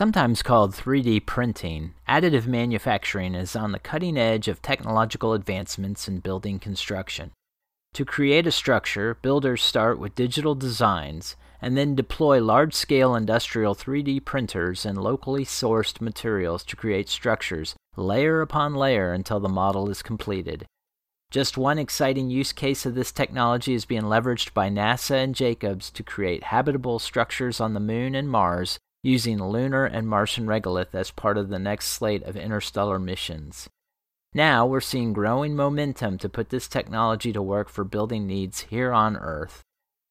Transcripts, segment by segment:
Sometimes called 3D printing, additive manufacturing is on the cutting edge of technological advancements in building construction. To create a structure, builders start with digital designs and then deploy large scale industrial 3D printers and locally sourced materials to create structures, layer upon layer, until the model is completed. Just one exciting use case of this technology is being leveraged by NASA and Jacobs to create habitable structures on the Moon and Mars using lunar and Martian regolith as part of the next slate of interstellar missions. Now we're seeing growing momentum to put this technology to work for building needs here on Earth.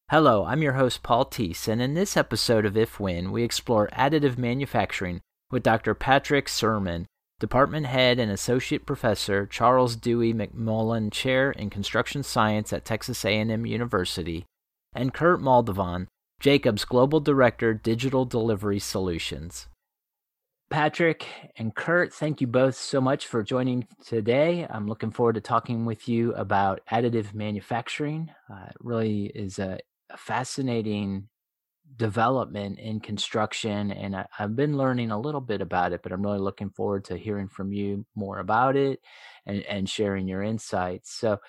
Hello, I'm your host Paul Teese, and in this episode of If When, we explore additive manufacturing with Dr. Patrick Suermann, Department Head and Associate Professor, Charles Dewey McMullen Chair in Construction Science at Texas A&M University, and Kurt Maldovan, Jacobs Global Director, Digital Delivery Solutions. Patrick and Kurt, thank you both so much for joining today. I'm looking forward to talking with you about additive manufacturing. Uh, it really is a, a, fascinating development in construction, and I, I've been learning a little bit about it, but I'm really looking forward to hearing from you more about it and, and sharing your insights. So,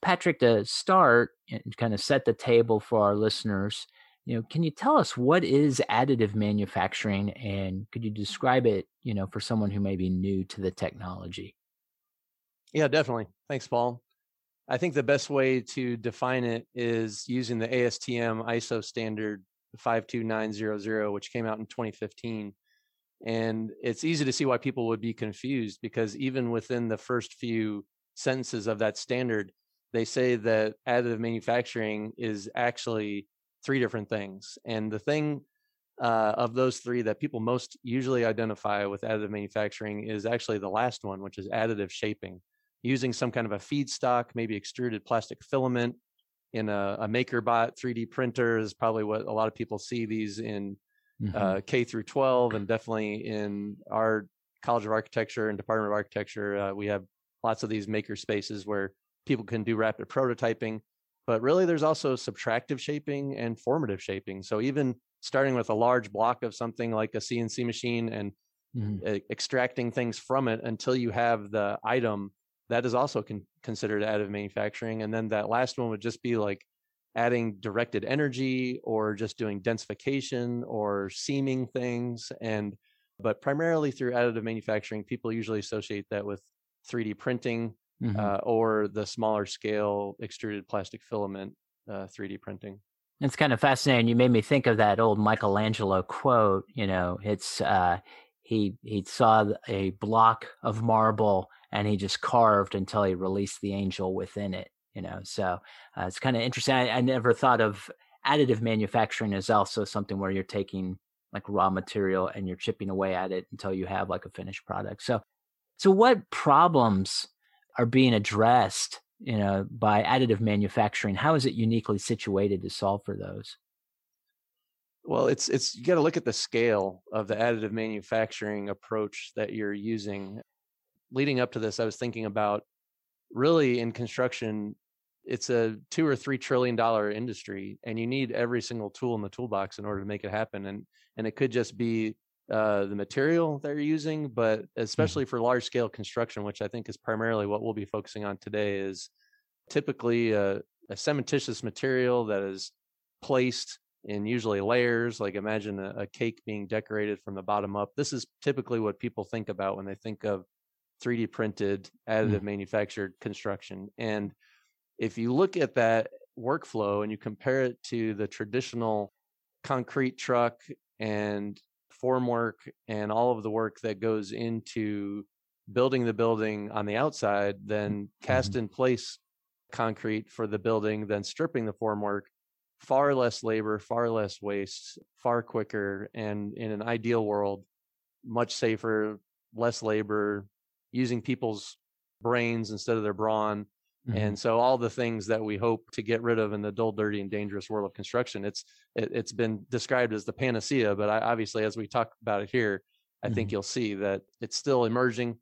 Patrick, to start and kind of set the table for our listeners, you know can you tell us what is additive manufacturing and could you describe it you know for someone who may be new to the technology? Yeah definitely. Thanks paul. I think the best way to define it is using the astm iso standard 52900 which came out in 2015 and it's easy to see why people would be confused because even within the first few sentences of that standard they say that additive manufacturing is actually three different things. And the thing uh, of those three that people most usually identify with additive manufacturing is actually the last one, which is additive shaping, using some kind of a feedstock, maybe extruded plastic filament in a, a MakerBot 3D printer is probably what a lot of people see these in mm-hmm. uh, K through 12, and definitely in our College of Architecture and Department of Architecture. Uh, we have lots of these maker spaces where people can do rapid prototyping but really there's also subtractive shaping and formative shaping. So even starting with a large block of something like a cnc machine and mm-hmm. extracting things from it until you have the item that is also con- considered additive manufacturing. And then that last one would just be like adding directed energy or just doing densification or seaming things. And but primarily through additive manufacturing people usually associate that with 3d printing mm-hmm. uh, or the smaller scale extruded plastic filament uh, 3D printing. It's kind of fascinating. You made me think of that old Michelangelo quote. You know, it's uh, he he saw a block of marble and he just carved until he released the angel within it. You know, so uh, it's kind of interesting. I, I never thought of additive manufacturing as also something where you're taking like raw material and you're chipping away at it until you have like a finished product. So, so what problems are being addressed you know by additive manufacturing how is it uniquely situated to solve for those? Well it's it's you got to look at the scale of the additive manufacturing approach that you're using. Leading up to this i was thinking about really in construction it's a two or three trillion dollar industry and you need every single tool in the toolbox in order to make it happen and and it could just be uh, the material that you're using, but mm-hmm. especially for large scale construction, which I think is primarily what we'll be focusing on today, is typically a, a cementitious material that is placed in usually layers. Like imagine a, a, cake being decorated from the bottom up. This is typically what people think about when they think of 3D printed, additive mm-hmm. manufactured construction. And if you look at that workflow and you compare it to the traditional concrete truck and form work and all of the work that goes into building the building on the outside, then cast mm-hmm. in place concrete for the building, then stripping the formwork, far less labor, far less waste, far quicker, and in an ideal world, much safer, less labor, using people's brains instead of their brawn. Mm-hmm. And so all the things that we hope to get rid of in the dull, dirty, and dangerous world of construction, it's it, has been described as the panacea. But I, obviously, as we talk about it here, I mm-hmm. think you'll see that it's still emerging,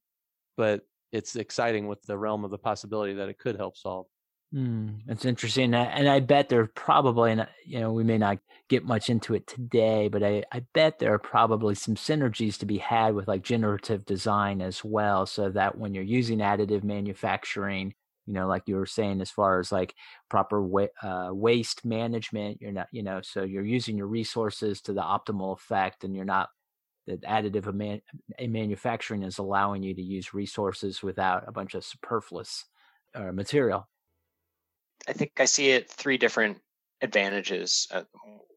but it's exciting with the realm of the possibility that it could help solve. Mm, it's interesting, and I bet there probably, and you know, we may not get much into it today, but I, I bet there are probably some synergies to be had with like generative design as well, so that when you're using additive manufacturing, you know, like you were saying, as far as like proper wa- uh, waste management, you're not, you know, so you're using your resources to the optimal effect, and you're not that additive man- manufacturing is allowing you to use resources without a bunch of superfluous uh, material. I think I see it three different advantages. Uh,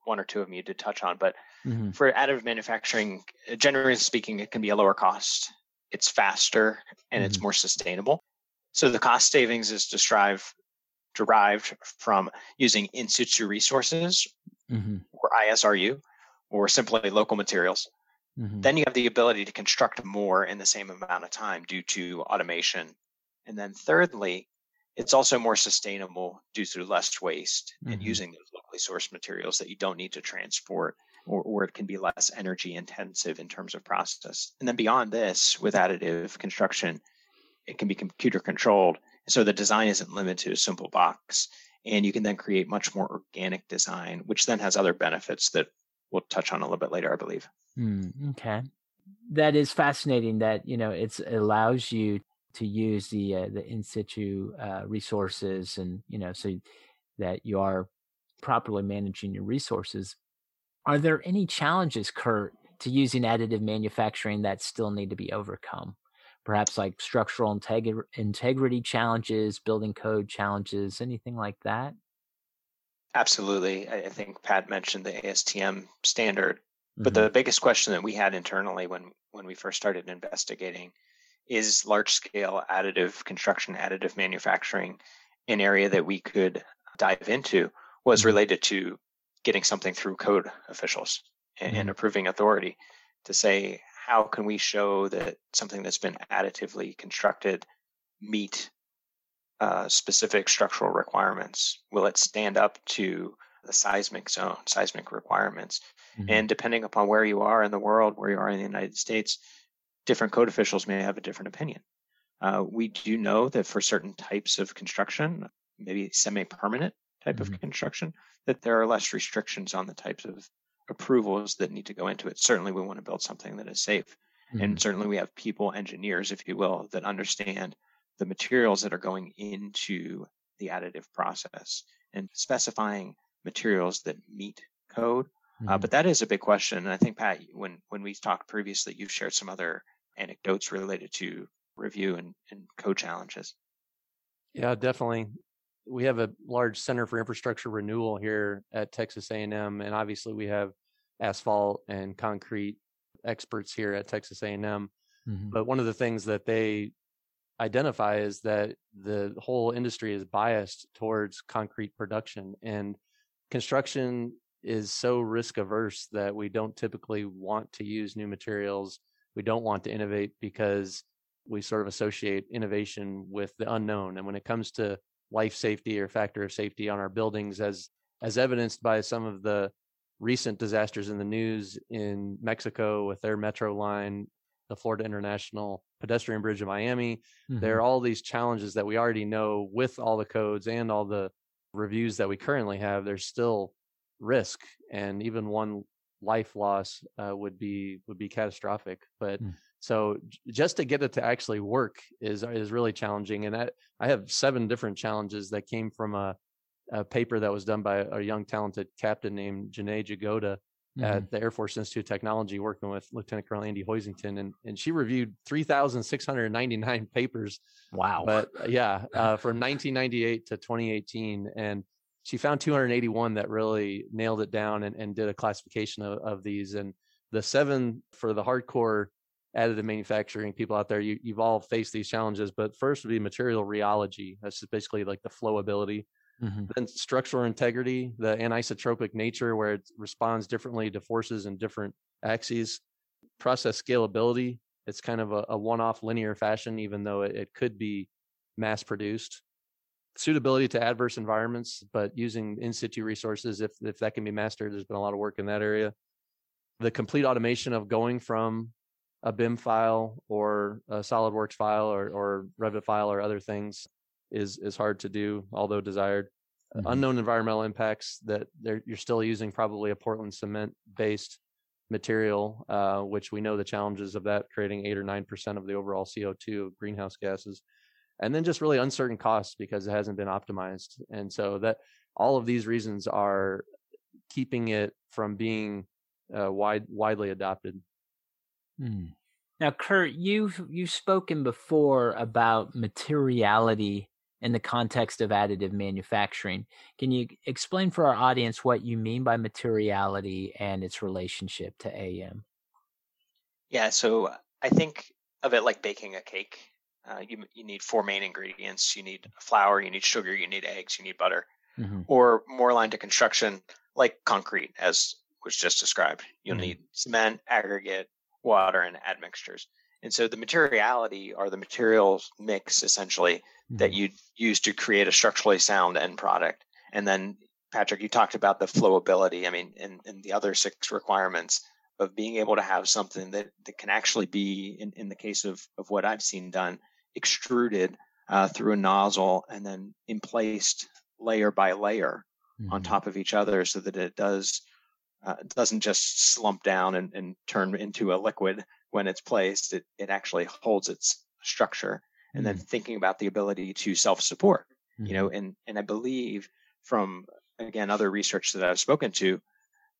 one or two of them you did touch on, but mm-hmm. for additive manufacturing, uh, generally speaking, it can be a lower cost. It's faster and mm-hmm. it's more sustainable. So the cost savings is derived derived from using in situ resources mm-hmm. or ISRU or simply local materials. Mm-hmm. Then you have the ability to construct more in the same amount of time due to automation. And then thirdly, it's also more sustainable due to less waste mm-hmm. and using those locally sourced materials that you don't need to transport or, or it can be less energy intensive in terms of process. And then beyond this, with additive construction, it can be computer controlled. So the design isn't limited to a simple box. And you can then create much more organic design, which then has other benefits that we'll touch on a little bit later, I believe. Mm, okay. That is fascinating that, you know, it allows you to use the uh, the in situ uh, resources and you know so that you are properly managing your resources are there any challenges kurt to using additive manufacturing that still need to be overcome perhaps like structural integ- integrity challenges building code challenges anything like that absolutely i think pat mentioned the astm standard but mm-hmm. the biggest question that we had internally when when we first started investigating is large scale additive construction, additive manufacturing an area that we could dive into was mm-hmm. related to getting something through code officials and, mm-hmm. and approving authority to say how can we show that something that's been additively constructed meet uh, specific structural requirements will it stand up to the seismic zone seismic requirements mm-hmm. and depending upon where you are in the world where you are in the united states different code officials may have a different opinion. Uh, we do know that for certain types of construction, maybe semi-permanent type mm-hmm. of construction, that there are less restrictions on the types of approvals that need to go into it. Certainly, we want to build something that is safe, mm-hmm. and certainly we have people, engineers, if you will, that understand the materials that are going into the additive process and specifying materials that meet code. Uh, mm-hmm. Uh, but that is a big question, and I think Pat, when when we talked previously, you've shared some other anecdotes related to review and, and code challenges. Yeah, definitely. We have a large Center for Infrastructure Renewal here at Texas A&M, and obviously we have asphalt and concrete experts here at Texas A&M. Mm-hmm. But one of the things that they identify is that the whole industry is biased towards concrete production, and construction is so risk averse that we don't typically want to use new materials we don't want to innovate because we sort of associate innovation with the unknown. And when it comes to life safety or factor of safety on our buildings, as as evidenced by some of the recent disasters in the news in Mexico with their metro line, the Florida International Pedestrian Bridge in Miami, mm-hmm. there are all these challenges that we already know with all the codes and all the reviews that we currently have. There's still risk, and even one life loss uh, would be would be catastrophic. But mm. so just to get it to actually work is is really challenging. And I, I have seven different challenges that came from a, a paper that was done by a young talented captain named Janae Jagoda mm-hmm. at the Air Force Institute of Technology, working with Lieutenant Colonel Andy Hoisington, and and she reviewed three thousand six hundred ninety nine papers. Wow! But yeah, uh, from 1998 to 2018, and she found 281 that really nailed it down and, and did a classification of, of these. And the seven for the hardcore additive manufacturing people out there, you, you've all faced these challenges. But first would be material rheology. That's basically like the flowability. Mm-hmm. Then structural integrity, the anisotropic nature, where it responds differently to forces in different axes. Process scalability, it's kind of a, a one off linear fashion, even though it, it could be mass produced suitability to adverse environments, but using in situ resources, if if that can be mastered, there's been a lot of work in that area. The complete automation of going from a BIM file or a SolidWorks file or, or Revit file or other things is is hard to do, although desired. Mhm. Unknown environmental impacts that you're still using probably a Portland cement based material, uh, which we know the challenges of that creating eight or nine percent of the overall CO2 of greenhouse gases, and then just really uncertain costs because it hasn't been optimized. And so that all of these reasons are keeping it from being uh, wide widely adopted. Hmm. Now, Kurt, you've you've spoken before about materiality in the context of additive manufacturing. Can you explain for our audience what you mean by materiality and its relationship to AM? Yeah, so I think of it like baking a cake. Uh, you you need four main ingredients. You need flour, you need sugar, you need eggs, you need butter. Mhm. Or more aligned to construction, like concrete, as was just described. You'll Mhm. need cement, aggregate, water, and admixtures. And so the materiality are the materials mix essentially that Mhm. you use to create a structurally sound end product. And then, Patrick, you talked about the flowability. I mean, and, and the other six requirements of being able to have something that, that can actually be, in, in the case of, of what I've seen done, extruded uh, through a nozzle and then emplaced layer by layer on Mhm. top of each other so that it does uh, doesn't just slump down and, and turn into a liquid when it's placed. It, it actually holds its structure. And then thinking about the ability to self-support you know and and i believe from again other research that i've spoken to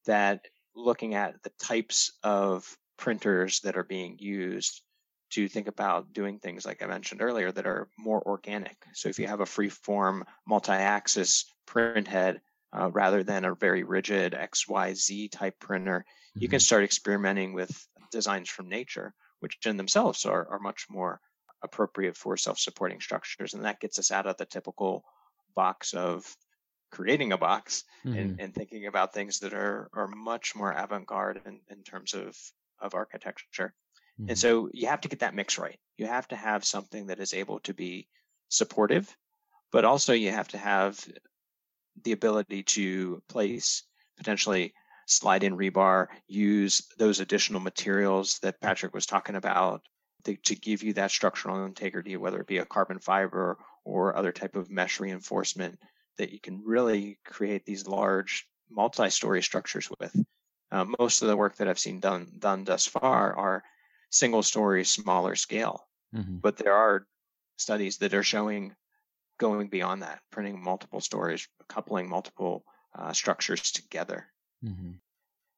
that looking at the types of printers that are being used to think about doing things like i mentioned earlier that are more organic so if you have a free form multi-axis print head uh, rather than a very rigid xyz type printer you can Mhm. start experimenting with designs from nature which in themselves are, are much more appropriate for self-supporting structures and that gets us out of the typical box of creating a box Mhm. and, and thinking about things that are are much more avant-garde in, in terms of of architecture Mhm. and so you have to get that mix right you have to have something that is able to be supportive but also you have to have the ability to place potentially slide in rebar, use those additional materials that Patrick was talking about to, to give you that structural integrity, whether it be a carbon fiber or other type of mesh reinforcement that you can really create these large multi-story structures with. Uh, most of the work that I've seen done done thus far are single story, smaller scale, Mhm. but there are studies that are showing going beyond that, printing multiple stories, coupling multiple uh, structures together. hmm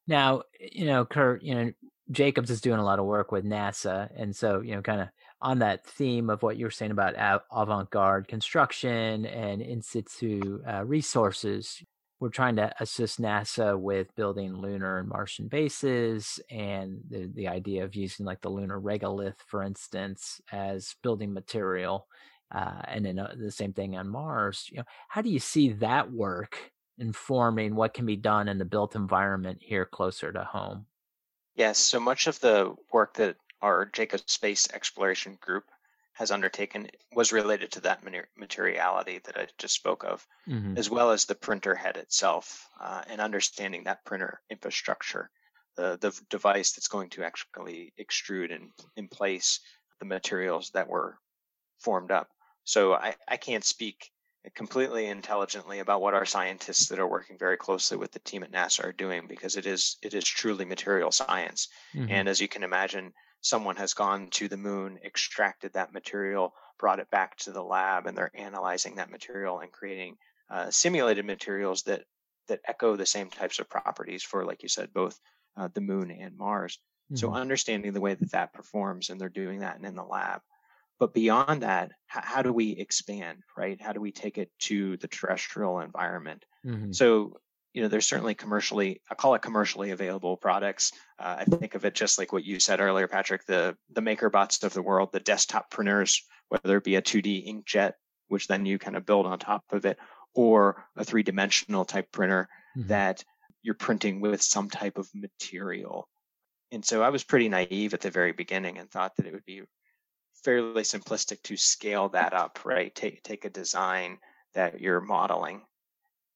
Now, you know, Kurt, you know, Jacobs is doing a lot of work with NASA. And so, you know, kind of on that theme of what you were saying about av- avant garde construction and in situ uh, resources, we're trying to assist NASA with building lunar and Martian bases and the, the idea of using like the lunar regolith, for instance, as building material. Uh, and then uh, the same thing on Mars. You know, how do you see that work informing what can be done in the built environment here closer to home. Yes, so much of the work that our Jacob Space Exploration Group has undertaken was related to that materiality that I just spoke of, mm-hmm. as well as the printer head itself uh, and understanding that printer infrastructure, the, the device that's going to actually extrude and in place the materials that were formed up. So I, I can't speak completely intelligently about what our scientists that are working very closely with the team at NASA are doing because it is it is truly material science. Mm-hmm. And as you can imagine, someone has gone to the moon, extracted that material, brought it back to the lab, and they're analyzing that material and creating uh, simulated materials that that echo the same types of properties for, like you said, both uh, the moon and Mars. Mm-hmm. So understanding the way that that performs, and they're doing that in the lab. But beyond that, how, how do we expand, right? How do we take it to the terrestrial environment? Mm-hmm. So, you know, there's certainly commercially, I call it commercially available products. Uh, I think of it just like what you said earlier, Patrick, the, the MakerBots of the world, the desktop printers, whether it be a 2D inkjet, which then you kind of build on top of it, or a three dimensional type printer mm-hmm. that you're printing with some type of material. And so I was pretty naive at the very beginning and thought that it would be fairly simplistic to scale that up, right? Take take a design that you're modeling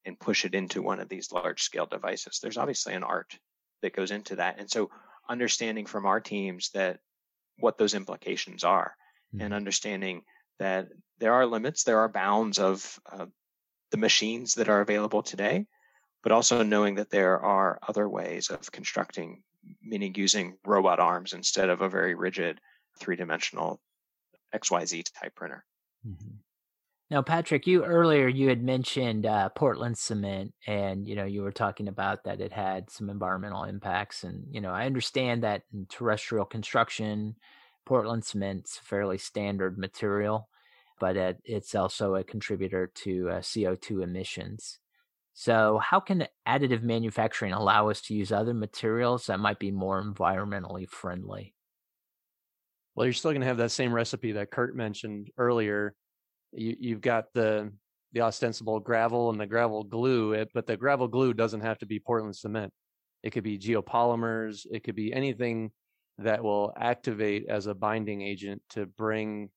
and push it into one of these large scale devices. There's obviously an art that goes into that. And so understanding from our teams that what those implications are Mm-hmm. and understanding that there are limits, there are bounds of uh, the machines that are available today, but also knowing that there are other ways of constructing, meaning using robot arms instead of a very rigid three dimensional XYZ type printer. Mm-hmm. Now, Patrick, you earlier you had mentioned uh, Portland cement, and you know you were talking about that it had some environmental impacts, and you know I understand that in terrestrial construction, Portland cement's fairly standard material, but it, it's also a contributor to uh, CO2 emissions. So, how can additive manufacturing allow us to use other materials that might be more environmentally friendly? Well, you're still going to have that same recipe that Kurt mentioned earlier. You, you've got the the ostensible gravel and the gravel glue, it, but the gravel glue doesn't have to be Portland cement. It could be geopolymers. It could be anything that will activate as a binding agent to bring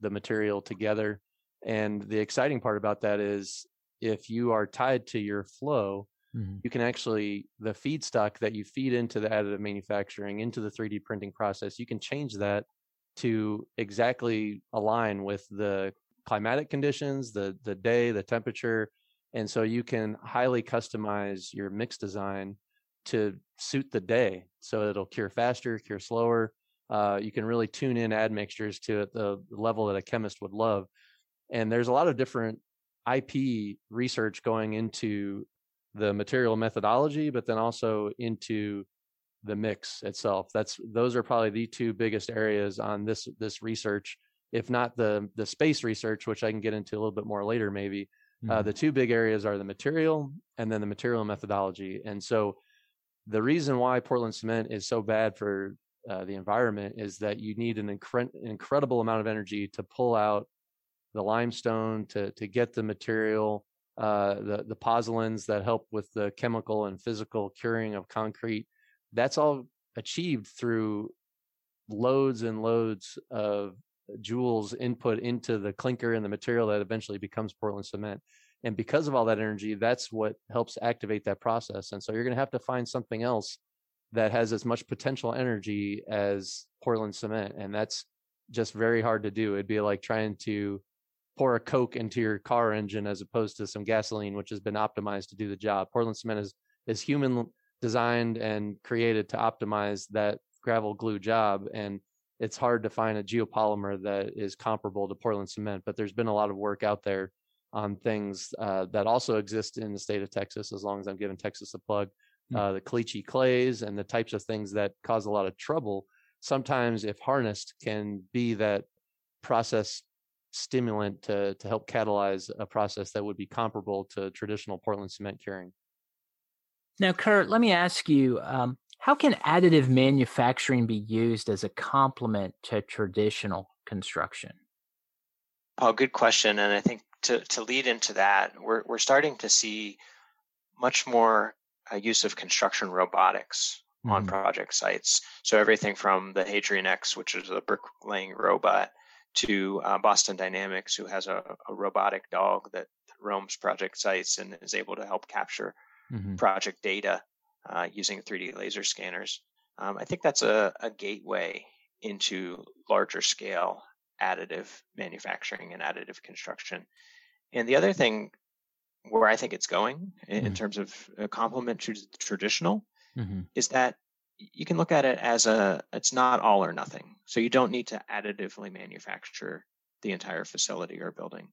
the material together. And the exciting part about that is if you are tied to your flow, mm-hmm. you can actually, the feedstock that you feed into the additive manufacturing, into the 3D printing process, you can change that to exactly align with the climatic conditions, the, the day, the temperature. And so you can highly customize your mix design to suit the day. So it'll cure faster, cure slower. Uh, you can really tune in admixtures to it, the level that a chemist would love. And there's a lot of different IP research going into the material methodology, but then also into the mix itself. That's those are probably the two biggest areas on this this research, if not the the space research, which I can get into a little bit more later, maybe. Uh, mm-hmm. Uh, the two big areas are the material and then the material methodology. And so, the reason why Portland cement is so bad for uh, the environment is that you need an incre- incredible amount of energy to pull out the limestone to to get the material, uh, the the pozzolans that help with the chemical and physical curing of concrete. That's all achieved through loads and loads of joules input into the clinker and the material that eventually becomes Portland cement. And because of all that energy, that's what helps activate that process. And so you're going to have to find something else that has as much potential energy as Portland cement. And that's just very hard to do. It'd be like trying to pour a Coke into your car engine as opposed to some gasoline, which has been optimized to do the job. Portland cement is is human designed and created to optimize that gravel glue job, and it's hard to find a geopolymer that is comparable to Portland cement. But there's been a lot of work out there on things uh, that also exist in the state of Texas. As long as I'm giving Texas a plug, mm-hmm. uh, the caliche clays and the types of things that cause a lot of trouble. Sometimes, if harnessed, can be that process stimulant to to help catalyze a process that would be comparable to traditional Portland cement curing. Now, Kurt, let me ask you: um, How can additive manufacturing be used as a complement to traditional construction? Oh, good question. And I think to to lead into that, we're we're starting to see much more uh, use of construction robotics mm-hmm. on project sites. So everything from the Hadrian X, which is a bricklaying robot, to uh, Boston Dynamics, who has a, a, robotic dog that roams project sites and is able to help capture mm-hmm. project data uh, using 3D laser scanners. Um, I think that's a, a, gateway into larger scale additive manufacturing and additive construction. And the other thing where I think it's going in, mm-hmm. in terms of a complement to traditional mm-hmm. is that you can look at it as a it's not all or nothing. So you don't need to additively manufacture the entire facility or building.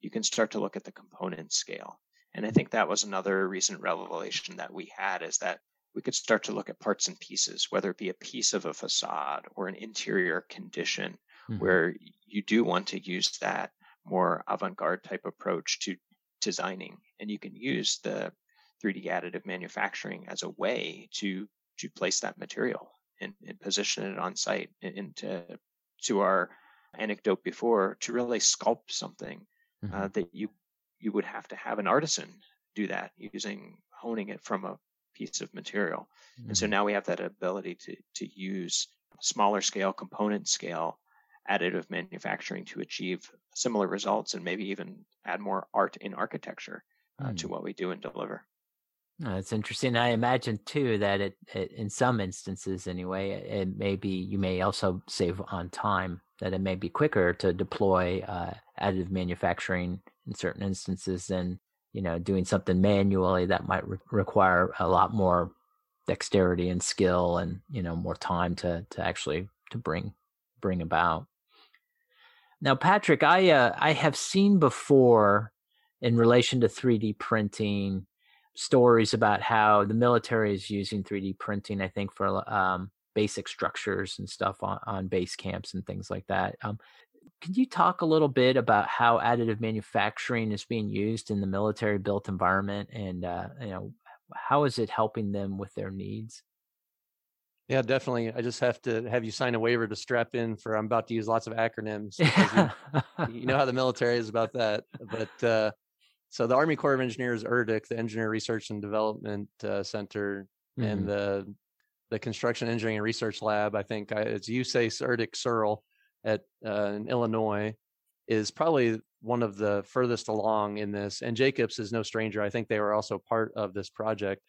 You can start to look at the component scale. And I think that was another recent revelation that we had is that we could start to look at parts and pieces, whether it be a piece of a facade or an interior condition, mm-hmm. where you do want to use that more avant garde type approach to designing. And you can use the 3D additive manufacturing as a way to to place that material and, and position it on site into to our anecdote before to really sculpt something uh, mm-hmm. uh, that you you would have to have an artisan do that using honing it from a piece of material mm-hmm. and so mm-hmm. now we have that ability to to use smaller scale component scale additive manufacturing to achieve similar results and maybe even add more art in architecture uh, mm. to what we do and deliver that's interesting. I imagine too that it, it, in some instances anyway, it may be you may also save on time that it may be quicker to deploy uh, additive manufacturing in certain instances than you know doing something manually that might re- require a lot more dexterity and skill and you know more time to to actually to bring bring about. Now patrick i uh, i have seen before in relation to 3d printing stories about how the military is using 3d printing i think for um, basic structures and stuff on, on base camps and things like that. Um, could you talk a little bit about how additive manufacturing is being used in the military built environment and uh, you know how is it helping them with their needs? Yeah, definitely. I just have to have you sign a waiver to strap in for I'm about to use lots of acronyms. You, you, know how the military is about that. But uh, so the Army Corps of Engineers, ERDC, the Engineer Research and Development uh, Center, mm-hmm. and the the Construction Engineering and Research Lab, I think I, it's USACE ERDC CERL at uh, in Illinois, is probably one of the furthest along in this. And Jacobs is no stranger. I think they were also part of this project.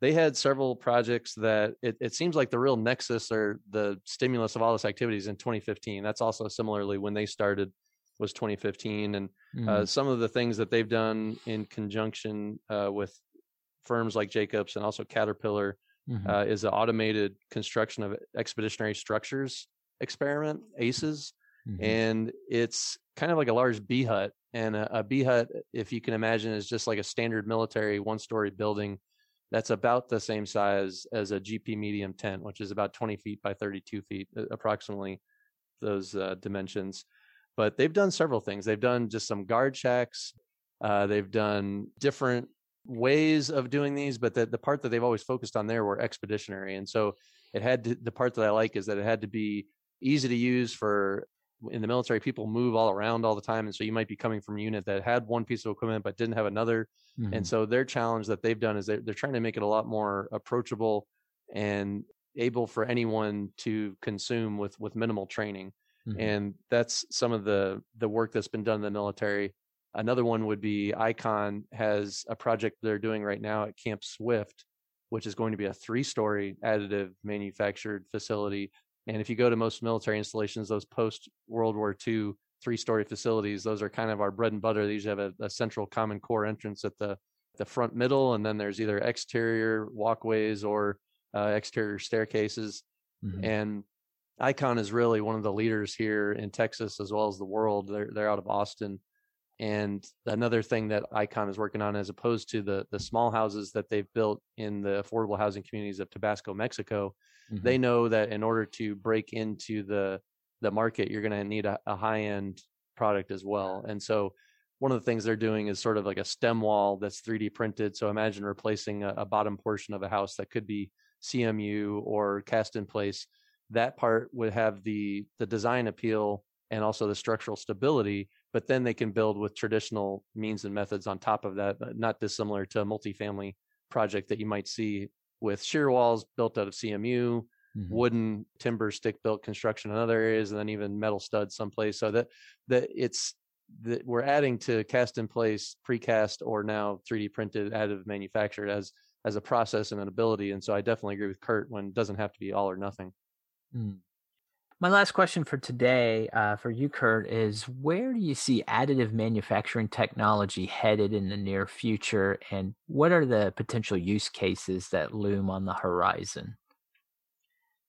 They had several projects that it, it seems like the real nexus or the stimulus of all this activities in 2015. That's also similarly when they started was 2015. And mm-hmm. uh, some of the things that they've done in conjunction uh, with firms like Jacobs and also Caterpillar mm-hmm. uh, is the automated construction of expeditionary structures experiment, ACES. Mm-hmm. And it's kind of like a large B-hut. And a, a B-hut, if you can imagine, is just like a standard military one story building that's about the same size as a GP medium tent, which is about 20 feet by 32 feet, approximately those uh, dimensions. But they've done several things. They've done just some guard shacks. Uh, they've done different ways of doing these, but the, the part that they've always focused on there were expeditionary. And so it had to, the part that I like is that it had to be easy to use for in the military, people move all around all the time. And so you might be coming from a unit that had one piece of equipment but didn't have another. Mm-hmm. And so their challenge that they've done is they're, they're trying to make it a lot more approachable and able for anyone to consume with with minimal training. Mm-hmm. And that's some of the the work that's been done in the military. Another one would be Icon has a project they're doing right now at Camp Swift, which is going to be a three story additive manufactured facility and if you go to most military installations, those post World War II three story facilities, those are kind of our bread and butter. They usually have a, a central common core entrance at the the front middle, and then there's either exterior walkways or uh, exterior staircases. Mm-hmm. And Icon is really one of the leaders here in Texas as well as the world. They're they're out of Austin. And another thing that Icon is working on, as opposed to the the small houses that they've built in the affordable housing communities of Tabasco, Mexico, Mm-hmm. They know that in order to break into the the market, you're going to need a, a high end product as well. And so one of the things they're doing is sort of like a stem wall that's 3D printed. So imagine replacing a, a bottom portion of a house that could be CMU or cast in place. That part would have the the design appeal and also the structural stability, but then they can build with traditional means and methods on top of that, not dissimilar to a multifamily project that you might see with shear walls built out of CMU, mm-hmm. wooden timber stick built construction in other areas, and then even metal studs someplace. So that that it's that we're adding to cast in place, precast, or now 3D printed additive manufactured as as a process and an ability. And so I definitely agree with Kurt when it doesn't have to be all or nothing. Mm. My last question for today, uh, for you, Kurt, is where do you see additive manufacturing technology headed in the near future, and what are the potential use cases that loom on the horizon?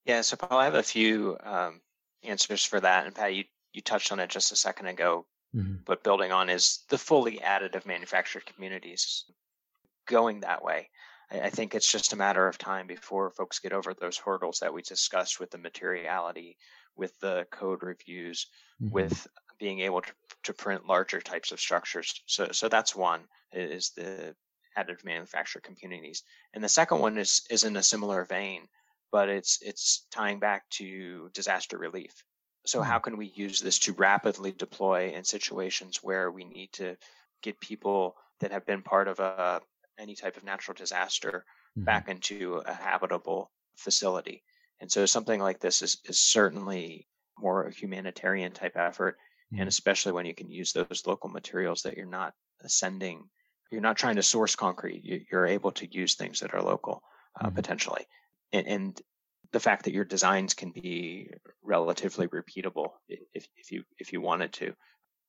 Yeah, so Paul, I have a few um, answers for that, and Pat, you you touched on it just a second ago. Mm-hmm. But building on is the fully additive manufactured communities going that way. I, I think it's just a matter of time before folks get over those hurdles that we discussed with the materiality with the code reviews, mm-hmm. with being able to, to print larger types of structures. So, so that's one is the additive manufacturer communities. And the second one is, is in a similar vein, but it's, it's tying back to disaster relief. So mm-hmm. how can we use this to rapidly deploy in situations where we need to get people that have been part of a, any type of natural disaster mm-hmm. back into a habitable facility? And so something like this is, is certainly more a humanitarian type effort. Mm-hmm. And especially when you can use those local materials that you're not sending, you're not trying to source concrete. You're able to use things that are local uh, mm-hmm. potentially. And, and the fact that your designs can be relatively repeatable if, if you if you wanted to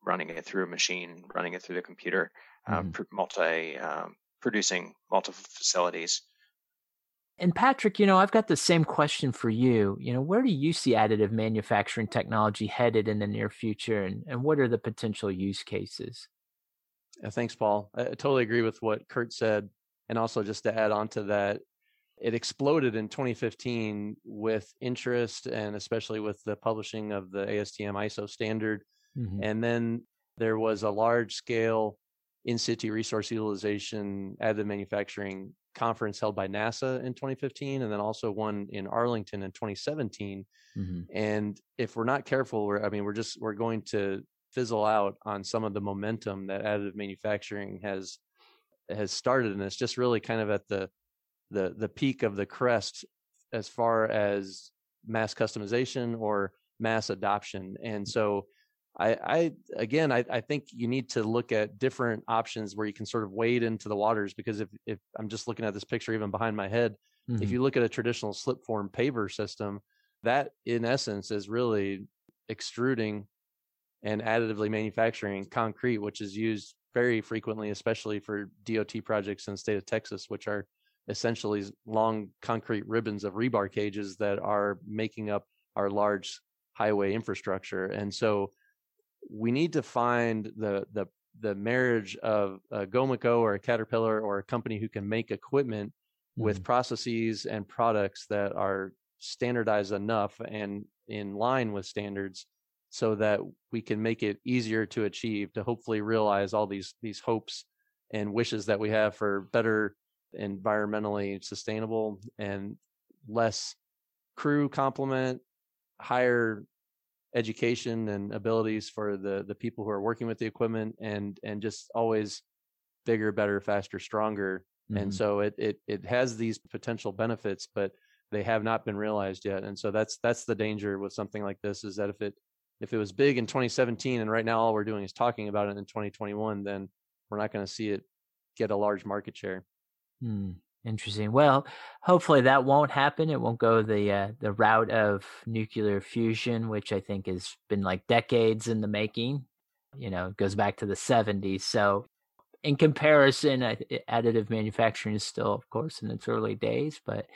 running it through a machine running it through the computer um, mm-hmm. multi um, producing multiple facilities and Patrick, you know, I've got the same question for you. You know, where do you see additive manufacturing technology headed in the near future, and, and what are the potential use cases? Yeah, thanks, Paul. I totally agree with what Kurt said. And also, just to add on to that, it exploded in 2015 with interest and especially with the publishing of the ASTM ISO standard. Mm-hmm. And then there was a large scale in situ resource utilization additive manufacturing conference held by NASA in 2015, and then also one in Arlington in 2017. Mm-hmm. And if we're not careful, we're, I mean, we're just we're going to fizzle out on some of the momentum that additive manufacturing has has started, and it's just really kind of at the the the peak of the crest as far as mass customization or mass adoption. And so I, I again, I, I, think you need to look at different options where you can sort of wade into the waters because if, if I'm just looking at this picture even behind my head, mm-hmm. if you look at a traditional slip form paver system, that in essence is really extruding and additively manufacturing concrete, which is used very frequently, especially for DOT projects in the state of Texas, which are essentially long concrete ribbons of rebar cages that are making up our large highway infrastructure. And so we need to find the the the marriage of a Gomaco or a Caterpillar or a company who can make equipment mm-hmm. with processes and products that are standardized enough and in line with standards so that we can make it easier to achieve to hopefully realize all these these hopes and wishes that we have for better environmentally sustainable and less crew complement higher education and abilities for the the people who are working with the equipment and and just always bigger better faster stronger mm-hmm. and so it it it has these potential benefits but they have not been realized yet and so that's that's the danger with something like this is that if it if it was big in 2017 and right now all we're doing is talking about it in 2021 then we're not going to see it get a large market share hmm. Interesting. Well, hopefully that won't happen. It won't go the uh, the route of nuclear fusion, which I think has been like decades in the making. You know, it goes back to the 70s. So, in comparison, additive manufacturing is still, of course, in its early days. But,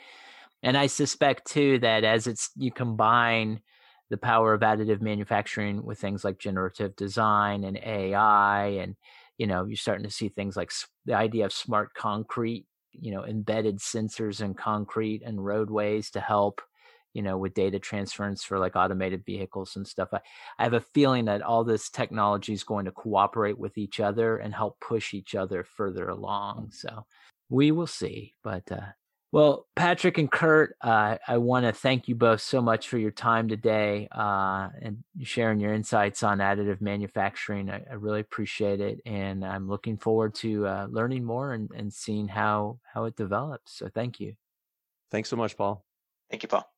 and I suspect too that as it's you combine the power of additive manufacturing with things like generative design and AI, and you know, you're starting to see things like the idea of smart concrete you know embedded sensors in concrete and roadways to help you know with data transference for like automated vehicles and stuff. I, I have a feeling that all this technology is going to cooperate with each other and help push each other further along. So we will see but uh, well, Patrick and Kurt, uh, I want to thank you both so much for your time today uh, and sharing your insights on additive manufacturing. I, I, really appreciate it, and I'm looking forward to uh, learning more and, and seeing how how it develops. So, thank you. Thanks so much, Paul. Thank you, Paul.